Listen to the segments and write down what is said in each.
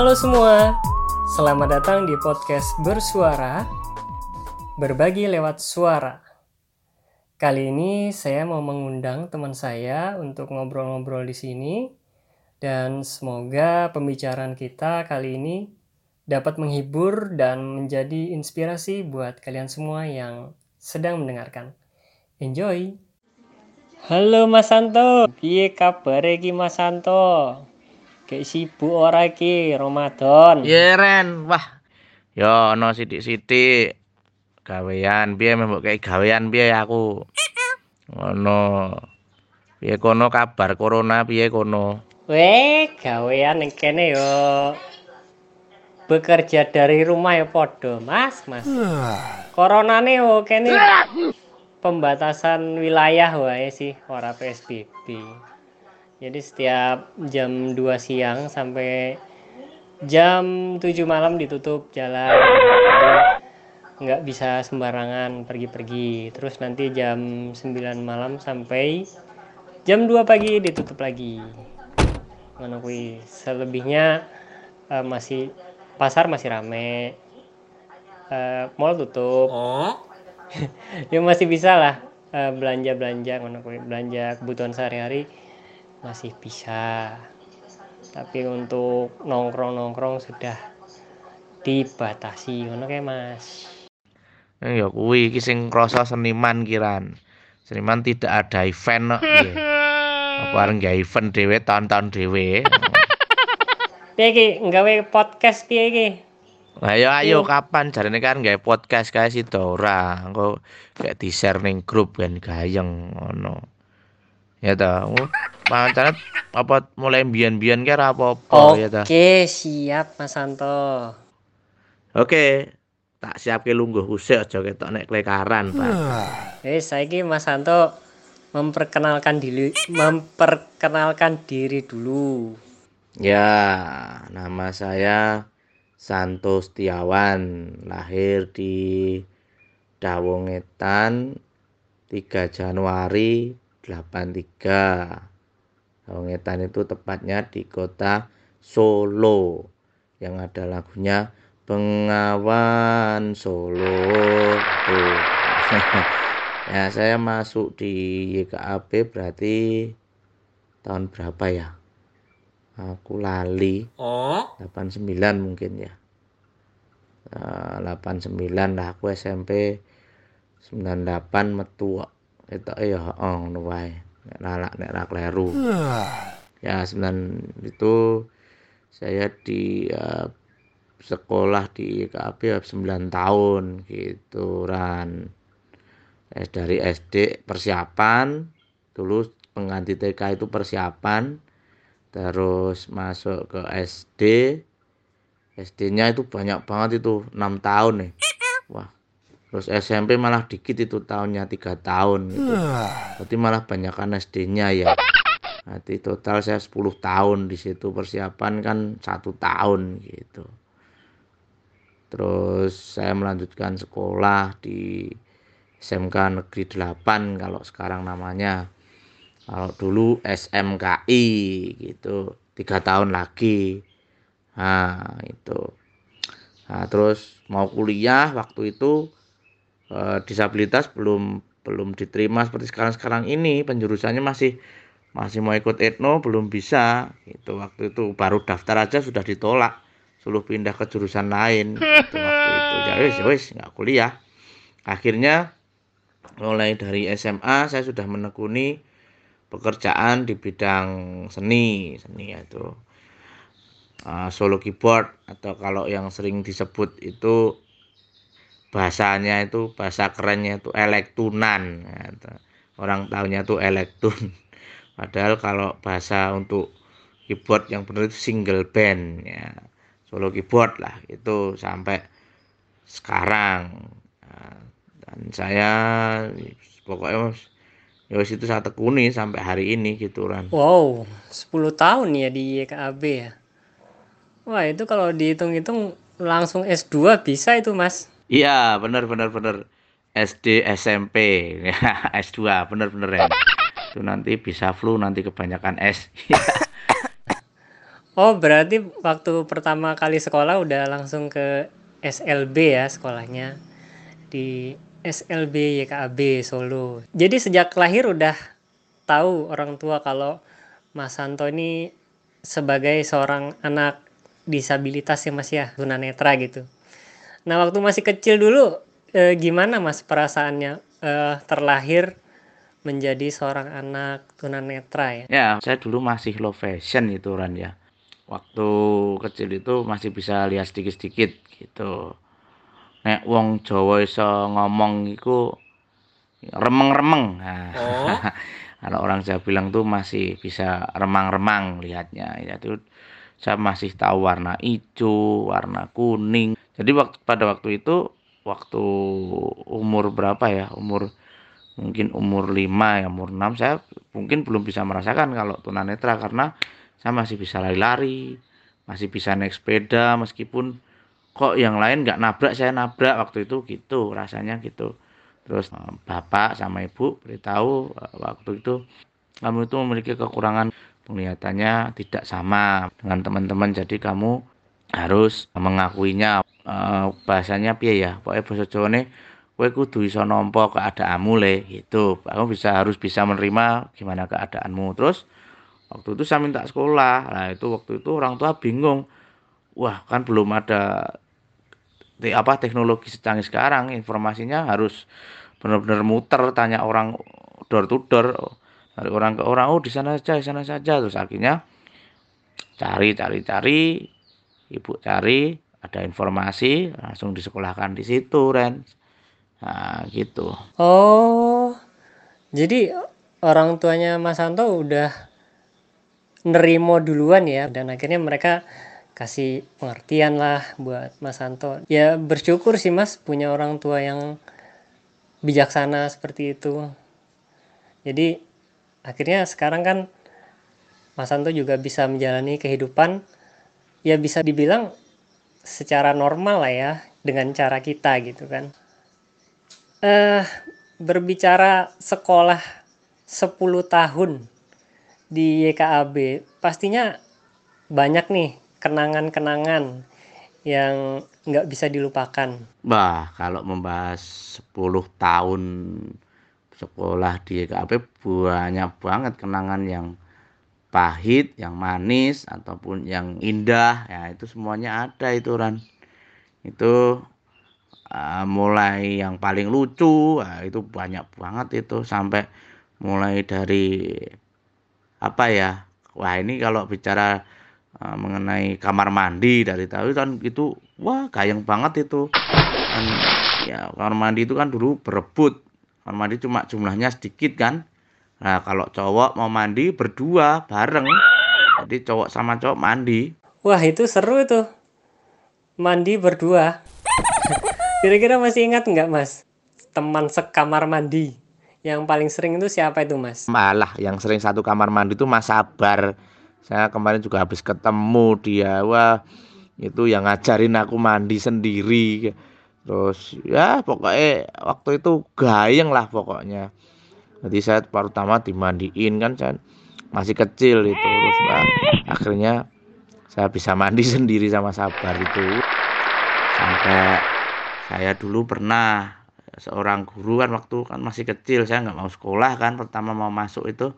Halo semua, selamat datang di podcast Bersuara, berbagi lewat suara. Kali ini saya mau mengundang teman saya untuk ngobrol-ngobrol di sini dan semoga pembicaraan kita kali ini dapat menghibur dan menjadi inspirasi buat kalian semua yang sedang mendengarkan. Enjoy. Halo Mas Santo, piye kabar Mas Santo? Kayak sibuk ora iki Ramadan. Iya Ren, wah. Yo ono sithik-sithik gawean piye mbok kayak gawean piye aku. Ngono. Piye kono kabar corona piye kono? Weh, gawean ning kene yo bekerja dari rumah ya podo, Mas, Mas. Coronane yo kene pembatasan wilayah wae sih, ora PSBB. Jadi setiap jam 2 siang sampai jam 7 malam ditutup jalan. Jadi nggak bisa sembarangan pergi-pergi. Terus nanti jam 9 malam sampai jam 2 pagi ditutup lagi. Kuwi. Selebihnya eh, masih pasar masih rame. Eh, mall tutup. ya masih bisa lah eh, belanja-belanja ngono kuwi. Belanja kebutuhan sehari-hari masih bisa tapi untuk nongkrong-nongkrong sudah dibatasi ngono kayak mas Eh, Ya kuwi iki sing krasa seniman kiran. Seniman tidak ada event kok piye. Apa areng gawe event dhewe tahun-tahun dhewe. piye iki nggawe podcast piye iki ya ayo kapan jarene kan gawe podcast kae sida ora. Engko kayak di-share ning grup kan gayeng ngono. Ya ta. Pancane apa mulai mbiyen-mbiyen ki ora apa-apa ya ta. oke siap mas Santo Oke. Tak siapke lungguh usik aja ketok nek klekaran, Pak. eh saiki mas Santo memperkenalkan diri memperkenalkan diri dulu Ya, nama saya Santo Setiawan, lahir di Dawongetan 3 Januari 83. Dawongetan itu tepatnya di kota Solo yang ada lagunya Bengawan Solo tuh. ya, saya masuk di YKAP berarti tahun berapa ya? Aku lali. 89 mungkin ya. Eh, 89 lah aku SMP 98 metu Itu ya heeh ngono wae. Nek lalak nek ra kleru. Ya 9 itu saya di eh, sekolah di KAP ya 9 tahun gitu ran. Eh, dari SD persiapan dulu pengganti TK itu persiapan terus masuk ke SD SD-nya itu banyak banget itu 6 tahun nih wah terus SMP malah dikit itu tahunnya tiga tahun gitu. Berarti malah banyakkan SD-nya ya. Nanti total saya 10 tahun di situ persiapan kan satu tahun gitu. Terus saya melanjutkan sekolah di SMK Negeri 8 kalau sekarang namanya. Kalau dulu SMKI gitu tiga tahun lagi. Nah itu. Nah terus mau kuliah waktu itu eh, disabilitas belum belum diterima seperti sekarang sekarang ini. Penjurusannya masih masih mau ikut etno belum bisa. Gitu waktu itu baru daftar aja sudah ditolak. Suruh pindah ke jurusan lain. Gitu, waktu itu. Ya wis wis nggak kuliah. Akhirnya mulai dari SMA saya sudah menekuni pekerjaan di bidang seni. Seni itu uh, solo keyboard. Atau kalau yang sering disebut itu bahasanya itu bahasa kerennya itu elektunan. Gitu. orang tahunya itu elektun. Padahal kalau bahasa untuk keyboard yang benar itu single band ya. Solo keyboard lah itu sampai sekarang. Nah, dan saya pokoknya ya itu saya tekuni sampai hari ini gitu kan wow 10 tahun ya di YKAB ya? Wah itu kalau dihitung-hitung langsung S2 bisa itu mas iya benar benar benar SD SMP ya S2 benar benar ya itu nanti bisa flu nanti kebanyakan S Oh, berarti waktu pertama kali sekolah udah langsung ke SLB ya sekolahnya di SLB YKAB Solo. Jadi sejak lahir udah tahu orang tua kalau Mas Santo ini sebagai seorang anak disabilitas ya Mas ya, tunanetra gitu. Nah, waktu masih kecil dulu eh, gimana Mas perasaannya eh, terlahir menjadi seorang anak tunanetra ya? Ya, saya dulu masih low fashion itu Ran ya. Waktu kecil itu masih bisa lihat sedikit-sedikit gitu. Nek wong Jawa iso ngomong iku remeng-remeng. Nah, oh. kalau orang Jawa bilang tuh masih bisa remang-remang lihatnya. Ya itu saya masih tahu warna hijau warna kuning jadi waktu pada waktu itu waktu umur berapa ya? Umur mungkin umur 5 ya umur 6 saya mungkin belum bisa merasakan kalau tunanetra karena saya masih bisa lari-lari masih bisa naik sepeda meskipun kok yang lain nggak nabrak saya nabrak waktu itu gitu rasanya gitu. Terus eh, bapak sama ibu beritahu eh, waktu itu kamu itu memiliki kekurangan penglihatannya tidak sama dengan teman-teman jadi kamu harus mengakuinya e, bahasanya piye ya? Pokoknya bahasa Jawa nih kowe kudu iso nampa keadaanmu le gitu. Kamu bisa harus bisa menerima gimana keadaanmu. Terus waktu itu saya minta sekolah. Nah itu waktu itu orang tua bingung. Wah kan belum ada te, apa teknologi secanggih sekarang. Informasinya harus benar-benar muter tanya orang door to door. Dari orang ke orang oh di sana saja di sana saja. Terus akhirnya cari cari cari ibu cari ada informasi langsung disekolahkan di situ Ren. Nah gitu. Oh jadi orang tuanya Mas Santo udah nerimo duluan ya dan akhirnya mereka kasih pengertian lah buat Mas Santo ya bersyukur sih Mas punya orang tua yang bijaksana seperti itu. Jadi akhirnya sekarang kan Mas Santo juga bisa menjalani kehidupan ya bisa dibilang secara normal lah ya dengan cara kita gitu kan eh berbicara sekolah 10 tahun di YKAB pastinya banyak nih kenangan-kenangan yang nggak bisa dilupakan. Bah, kalau membahas 10 tahun sekolah di YKAB banyak banget kenangan yang pahit, yang manis ataupun yang indah. Ya itu semuanya ada itu Ran. Itu uh, mulai yang paling lucu, uh, itu banyak banget itu. Sampai mulai dari apa ya wah ini kalau bicara uh, mengenai kamar mandi dari tahu kan itu wah gayeng banget itu. Kan ya kamar mandi itu kan dulu berebut. Kamar mandi cuma jumlahnya sedikit kan nah kalau cowok mau mandi berdua bareng jadi cowok sama cowok mandi wah itu seru itu mandi berdua kira-kira masih ingat nggak mas teman sekamar mandi yang paling sering itu siapa itu mas? Malah yang sering satu kamar mandi itu Mas Sabar. Saya kemarin juga habis ketemu dia. Wah itu yang ngajarin aku mandi sendiri. Terus ya pokoknya waktu itu gayeng lah pokoknya. Jadi saya pertama dimandiin kan saya masih kecil itu terus nah, akhirnya saya bisa mandi sendiri sama Sabar itu. Sampai saya dulu pernah seorang guru kan waktu kan masih kecil saya nggak mau sekolah kan pertama mau masuk itu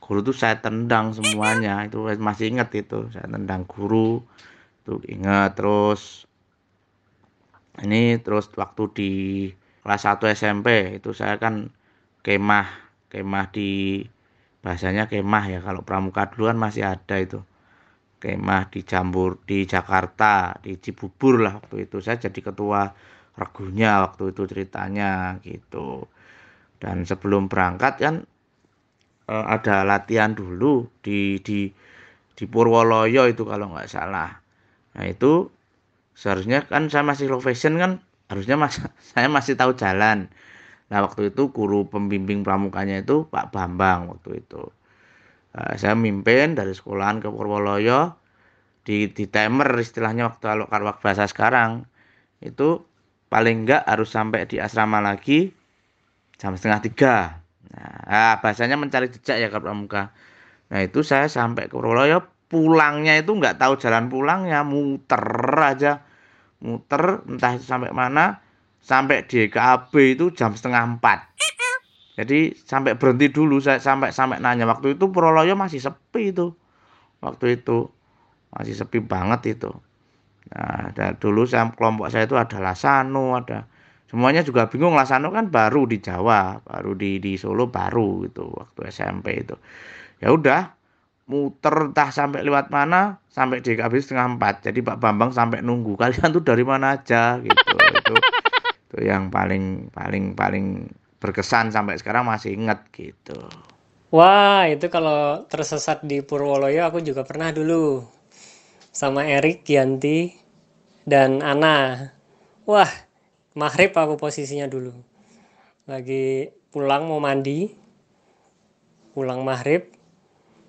guru tuh saya tendang semuanya. Itu masih ingat itu saya tendang guru itu ingat. Terus ini terus waktu di kelas 1 SMP itu saya kan kemah kemah di bahasanya kemah ya kalau pramuka dulu kan masih ada itu. Kemah di Jambur di Jakarta di Cibubur lah waktu itu. Saya jadi ketua regunya waktu itu ceritanya gitu. Dan sebelum berangkat kan e, ada latihan dulu di di di Purwoloyo itu kalau nggak salah. Nah itu seharusnya kan saya masih low fashion kan harusnya mas saya masih tahu jalan nah waktu itu guru pembimbing pramukanya itu Pak Bambang waktu itu. Nah, saya mimpin dari sekolahan ke Purwoloyo di di timer istilahnya waktu kalau bahasa sekarang. Itu paling enggak harus sampai di asrama lagi jam setengah tiga. Nah bahasanya mencari jejak ya kalau pramuka. Nah itu saya sampai ke Purwoloyo. Pulangnya itu nggak tahu jalan pulangnya muter aja. Muter entah sampai mana sampai di KAB itu jam setengah empat. Jadi sampai berhenti dulu saya sampai sampai nanya. Waktu itu Purwoloyo masih sepi itu. Waktu itu masih sepi banget itu. Nah dan dulu saya kelompok saya itu ada Lasano ada semuanya juga bingung. Lasano kan baru di Jawa baru di di Solo baru itu waktu SMP itu. Ya udah muter entah sampai lewat mana sampai di KBS setengah empat. Jadi Pak Bambang sampai nunggu kalian tuh dari mana aja? Gitu. Itu itu yang paling paling paling berkesan sampai sekarang masih inget gitu. Wah itu kalau tersesat di Purwoloyo aku juga pernah dulu. Sama Erik Gianti dan Ana. Wah maghrib aku posisinya dulu. Lagi pulang mau mandi pulang maghrib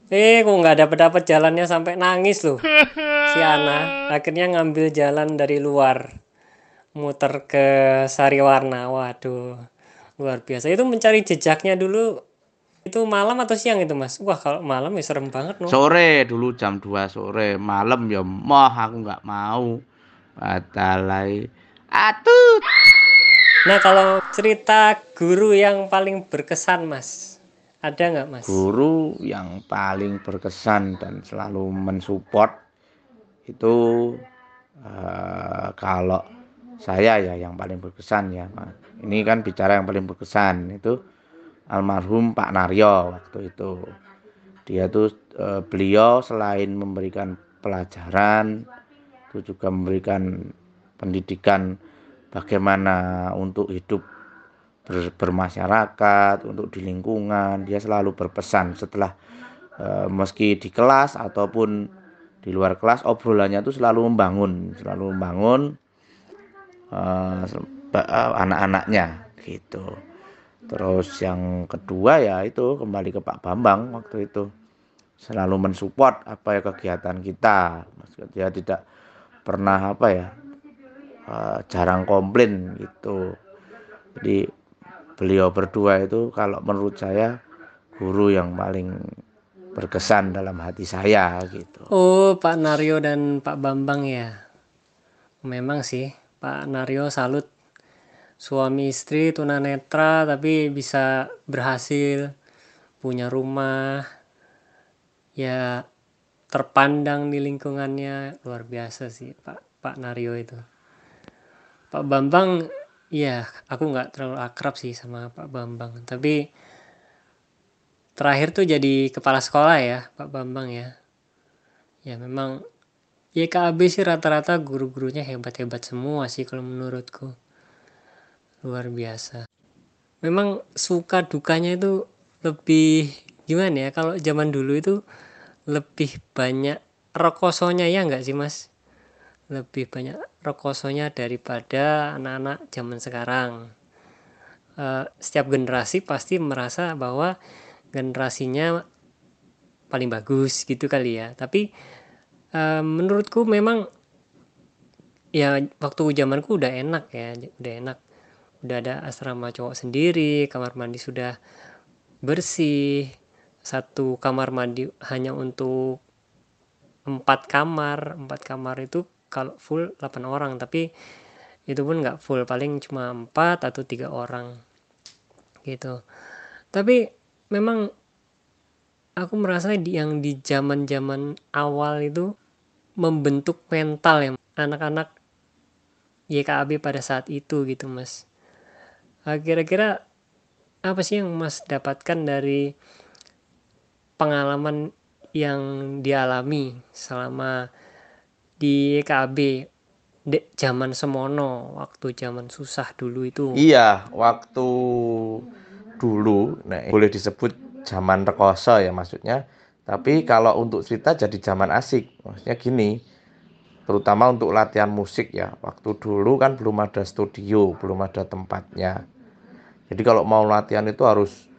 Eh, kok nggak dapet dapet jalannya sampai nangis loh. Si Ana akhirnya ngambil jalan dari luar, muter ke Sariwarna. Waduh, luar biasa. Itu mencari jejaknya dulu. Itu malam atau siang itu mas? Wah kalau malam ya serem banget no. Sore dulu jam 2 sore, malam ya moh aku nggak mau. Batalai. Atut. Nah kalau cerita guru yang paling berkesan mas, ada nggak mas? Guru yang paling berkesan dan selalu mensupport itu uh, kalau saya ya yang paling berkesan ya. Ini kan bicara yang paling berkesan itu almarhum Pak Naryo waktu itu. Dia tuh uh, beliau selain memberikan pelajaran itu juga memberikan pendidikan bagaimana untuk hidup ber, bermasyarakat, untuk di lingkungan. Dia selalu berpesan setelah e, meski di kelas ataupun di luar kelas obrolannya itu selalu membangun, selalu membangun e, anak-anaknya gitu. Terus yang kedua ya itu kembali ke Pak Bambang waktu itu selalu mensupport apa ya kegiatan kita. Dia tidak pernah apa ya jarang komplain gitu. Jadi beliau berdua itu kalau menurut saya guru yang paling berkesan dalam hati saya gitu. Oh, Pak Naryo dan Pak Bambang ya. Memang sih, Pak Naryo salut suami istri tunanetra tapi bisa berhasil punya rumah ya terpandang di lingkungannya luar biasa sih Pak Pak Naryo itu. Pak Bambang Iya, aku nggak terlalu akrab sih sama Pak Bambang. Tapi terakhir tuh jadi kepala sekolah ya, Pak Bambang ya. Ya memang YKAB sih rata-rata guru-gurunya hebat-hebat semua sih kalau menurutku. Luar biasa. Memang suka dukanya itu lebih gimana ya? Kalau zaman dulu itu lebih banyak rokosonya ya nggak sih mas? lebih banyak rokosonya daripada anak-anak zaman sekarang. Uh, setiap generasi pasti merasa bahwa generasinya paling bagus gitu kali ya. Tapi uh, menurutku memang ya waktu zamanku udah enak ya, udah enak. Udah ada asrama cowok sendiri, kamar mandi sudah bersih. Satu kamar mandi hanya untuk empat kamar, empat kamar itu kalau full 8 orang tapi itu pun nggak full paling cuma 4 atau tiga orang gitu tapi memang aku merasa yang di zaman zaman awal itu membentuk mental ya anak-anak YKAB pada saat itu gitu mas. Ah, kira-kira apa sih yang mas dapatkan dari pengalaman yang dialami selama di KB dek zaman semono waktu zaman susah dulu itu. Iya waktu dulu nah boleh disebut zaman rekoso ya maksudnya tapi kalau untuk cerita jadi zaman asik. Maksudnya gini terutama untuk latihan musik ya. Waktu dulu kan belum ada studio belum ada tempatnya. Jadi kalau mau latihan itu harus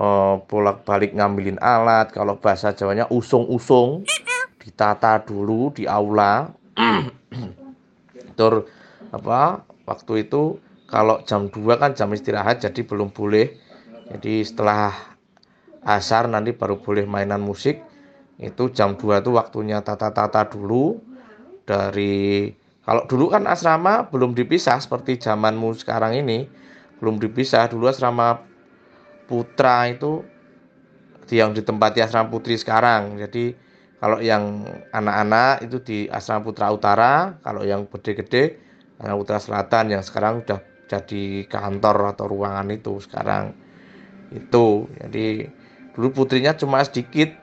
uh, bolak-balik ngambilin alat. Kalau bahasa Jawanya usung-usung ditata dulu di aula tur apa waktu itu kalau jam 2 kan jam istirahat jadi belum boleh. Jadi setelah asar nanti baru boleh mainan musik. Itu jam 2 itu waktunya tata-tata dulu. Dari kalau dulu kan asrama belum dipisah seperti zamanmu sekarang ini. Belum dipisah. Dulu asrama putra itu yang ditempati asrama putri sekarang. Jadi kalau yang anak-anak itu di asrama putra utara. Kalau yang gede-gede asrama putra selatan yang sekarang sudah jadi kantor atau ruangan itu sekarang. Itu. Jadi dulu putrinya cuma sedikit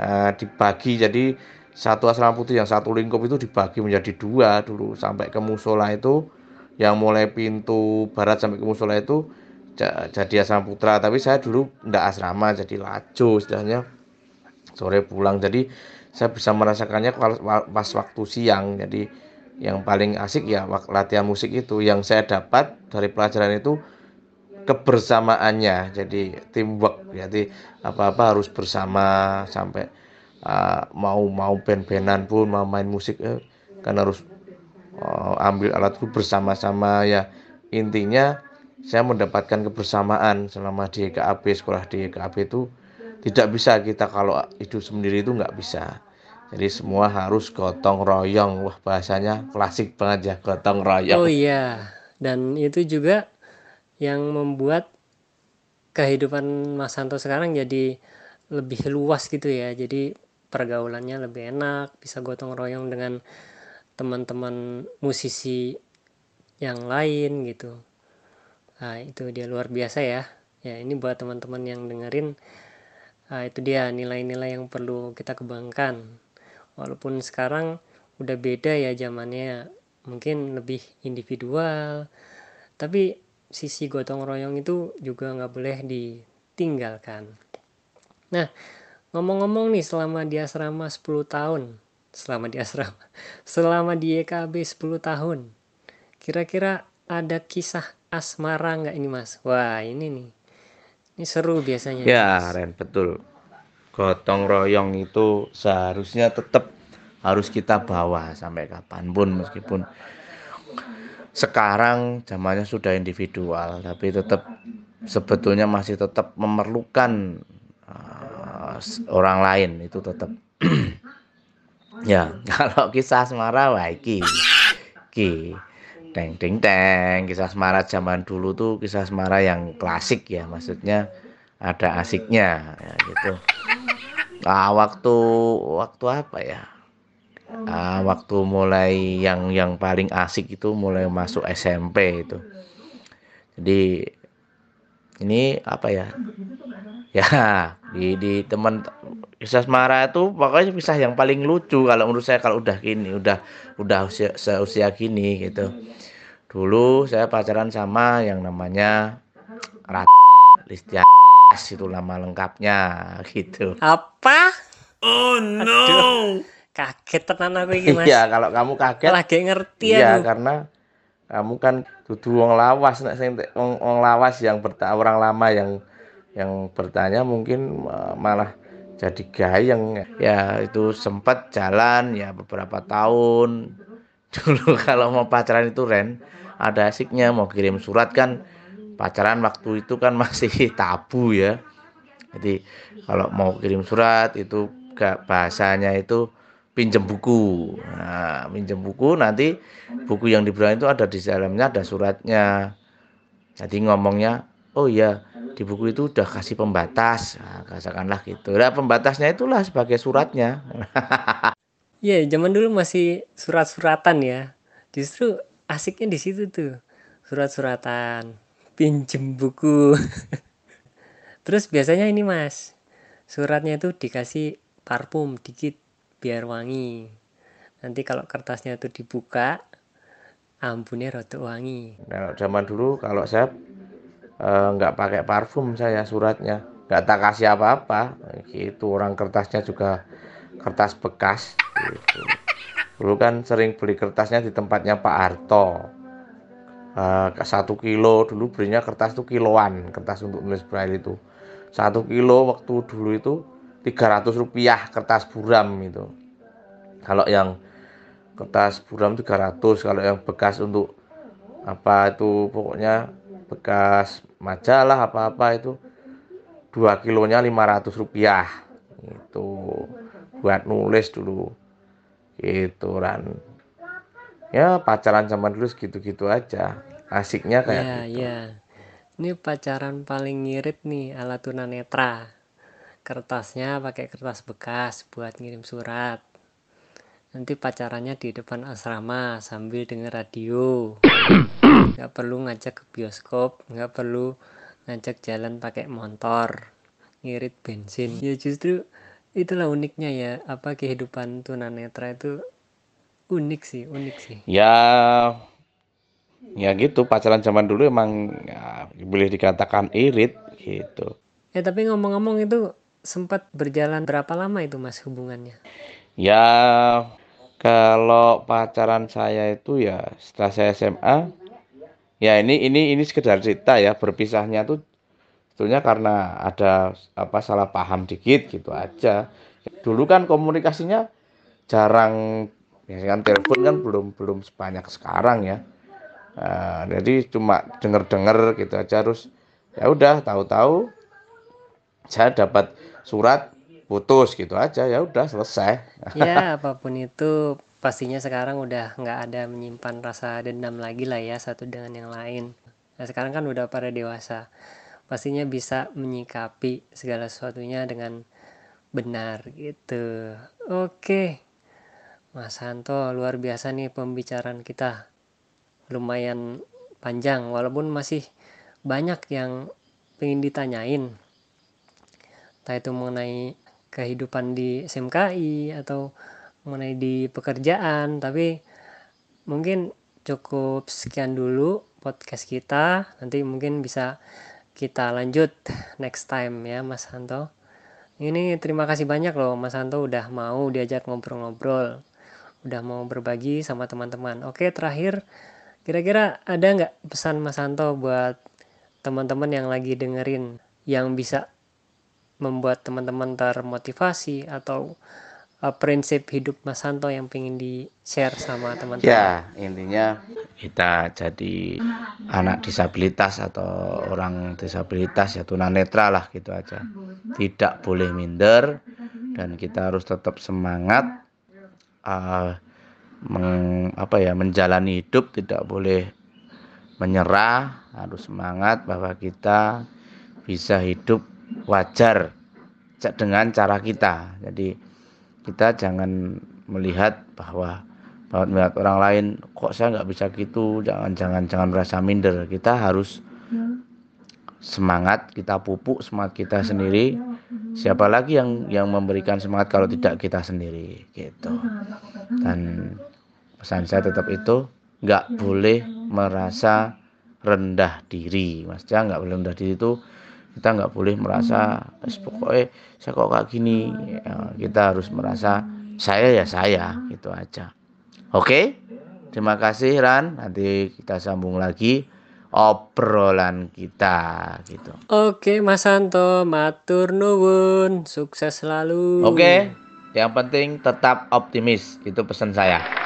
nah, dibagi jadi satu asrama putri yang satu lingkup itu dibagi menjadi dua dulu sampai ke musola itu. Yang mulai pintu barat sampai ke musola itu jadi asrama putra. Tapi saya dulu tidak asrama jadi lajo istilahnya. Sore pulang jadi saya bisa merasakannya pas waktu siang. Jadi yang paling asik ya latihan musik itu. Yang saya dapat dari pelajaran itu kebersamaannya. Jadi teamwork jadi apa-apa harus bersama sampai uh, mau mau band-bandan pun mau main musik eh, kan harus uh, ambil alat itu bersama-sama ya. Intinya saya mendapatkan kebersamaan selama di EKAB sekolah di EKAB itu tidak bisa kita kalau hidup sendiri itu nggak bisa. Jadi semua harus gotong royong. Wah bahasanya klasik banget ya gotong royong. Oh iya dan itu juga yang membuat kehidupan Mas Santo sekarang jadi lebih luas gitu ya. Jadi pergaulannya lebih enak bisa gotong royong dengan teman-teman musisi yang lain gitu. Nah itu dia luar biasa ya. Ya ini buat teman-teman yang dengerin nah, itu dia nilai-nilai yang perlu kita kembangkan. Walaupun sekarang udah beda ya zamannya. Mungkin lebih individual tapi sisi gotong royong itu juga nggak boleh ditinggalkan. Nah, ngomong-ngomong nih selama di asrama 10 tahun, selama di asrama, selama di EKB 10 tahun, kira-kira ada kisah asmara nggak ini mas? Wah ini nih, ini seru biasanya. Ya, Ren, betul. Gotong royong itu seharusnya tetap harus kita bawa sampai kapan pun meskipun sekarang zamannya sudah individual tapi tetap sebetulnya masih tetap memerlukan uh, orang lain itu tetap ya kalau kisah asmara wah iki iki. Teng teng teng kisah asmara zaman dulu tuh kisah asmara yang klasik ya maksudnya ada asiknya ya gitu. Ah waktu waktu apa ya uh, waktu mulai yang yang paling asik itu mulai masuk SMP itu. Jadi ini apa ya? Ya di di teman kisah Semara itu pokoknya kisah yang paling lucu kalau menurut saya kalau udah gini udah udah usia, seusia gini gitu. Dulu saya pacaran sama yang namanya Rat Listia itu nama lengkapnya gitu. Apa? Oh no. Aduh kaget tenan aku iki Mas. Iya, kalau kamu kaget. Lagi ngerti Iya, aku. karena kamu kan dudu wong lawas nek sing wong, wong lawas yang berta orang lama yang yang bertanya mungkin malah jadi gayeng ya itu sempat jalan ya beberapa tahun dulu kalau mau pacaran itu Ren ada asiknya mau kirim surat kan pacaran waktu itu kan masih tabu ya jadi kalau mau kirim surat itu gak bahasanya itu pinjam buku. Nah, pinjam buku nanti buku yang diberikan itu ada di dalamnya ada suratnya. Jadi ngomongnya, oh iya di buku itu udah kasih pembatas, nah, katakanlah gitu. Nah, pembatasnya itulah sebagai suratnya. Iya, yeah, zaman dulu masih surat-suratan ya. Justru asiknya di situ tuh. Surat-suratan, pinjem buku. Terus biasanya ini Mas, suratnya itu dikasih parfum dikit biar wangi. Nanti kalau kertasnya itu dibuka ampune rotok wangi. Nah, zaman dulu kalau saya eh, nggak pakai parfum saya suratnya. Nggak tak kasih apa-apa. Gitu orang kertasnya juga kertas bekas gitu. dulu kan sering beli kertasnya di tempatnya Pak Harto. Uh, satu kilo dulu belinya kertas itu kiloan kertas untuk nulis braille itu. Satu kilo waktu dulu itu 300 rupiah kertas buram itu. Kalau yang kertas buram 300 kalau yang bekas untuk apa itu pokoknya bekas majalah apa-apa itu 2 kilonya 500 rupiah. Itu buat nulis dulu. Gitu Ran. Ya pacaran zaman dulu segitu-gitu aja. Asiknya kayak ya gitu. ya ini pacaran paling ngirit nih ala tunanetra kertasnya pakai kertas bekas buat ngirim surat. Nanti pacarannya di depan asrama sambil denger radio. Nggak perlu ngajak ke bioskop nggak perlu ngajak jalan pakai motor ngirit bensin. Ya justru itulah uniknya ya apa kehidupan tunanetra itu unik sih unik sih. Ya ya gitu pacaran zaman dulu emang ya, boleh dikatakan irit gitu. Ya tapi ngomong-ngomong itu sempat berjalan berapa lama itu mas hubungannya? Ya kalau pacaran saya itu ya setelah saya SMA ya ini ini ini sekedar cerita ya. Berpisahnya tuh sebetulnya karena ada apa salah paham dikit gitu aja. Dulu kan komunikasinya jarang ya kan telepon kan belum belum sebanyak sekarang ya. Nah, jadi cuma denger denger gitu aja. Terus ya udah tahu-tahu saya dapat surat putus gitu aja ya udah selesai. Ya apa pun itu pastinya sekarang udah nggak ada menyimpan rasa dendam lagi lah ya satu dengan yang lain. Nah sekarang kan udah pada dewasa. Pastinya bisa menyikapi segala sesuatunya dengan benar gitu. Oke. Mas Santo luar biasa nih pembicaraan kita. Lumayan panjang walaupun masih banyak yang pengen ditanyain entah itu mengenai kehidupan di SMKI atau mengenai di pekerjaan. Tapi mungkin cukup sekian dulu podcast kita. Nanti mungkin bisa kita lanjut next time ya Mas Santo ini terima kasih banyak loh Mas Santo udah mau diajak ngobrol-ngobrol. Udah mau berbagi sama teman-teman. Oke terakhir kira-kira ada nggak pesan Mas Santo buat teman-teman yang lagi dengerin yang bisa membuat teman-teman termotivasi atau uh, prinsip hidup Mas Santo yang pengen di share sama teman-teman? Ya, intinya kita jadi anak disabilitas atau orang disabilitas ya tunanetra lah gitu aja. Tidak boleh minder dan kita harus tetap semangat uh, meng, apa ya menjalani hidup tidak boleh menyerah, harus semangat bahwa kita bisa hidup wajar dengan cara kita. Jadi kita jangan melihat bahwa bahwa melihat orang lain kok saya nggak bisa gitu? Jangan jangan jangan merasa minder. Kita harus semangat kita pupuk semangat kita sendiri. siapa lagi yang yang memberikan semangat kalau tidak kita sendiri? Gitu. Dan pesan saya tetap itu nggak boleh merasa rendah diri. Mas nggak boleh rendah diri itu kita nggak boleh merasa pokoknya saya kok kayak gini. Ya, kita harus merasa saya ya saya gitu aja. Oke? Terima kasih Ran. Nanti kita sambung lagi obrolan kita gitu. Oke Mas Santo matur nuwun. Sukses selalu. Oke? Yang penting tetap optimis. Itu pesan saya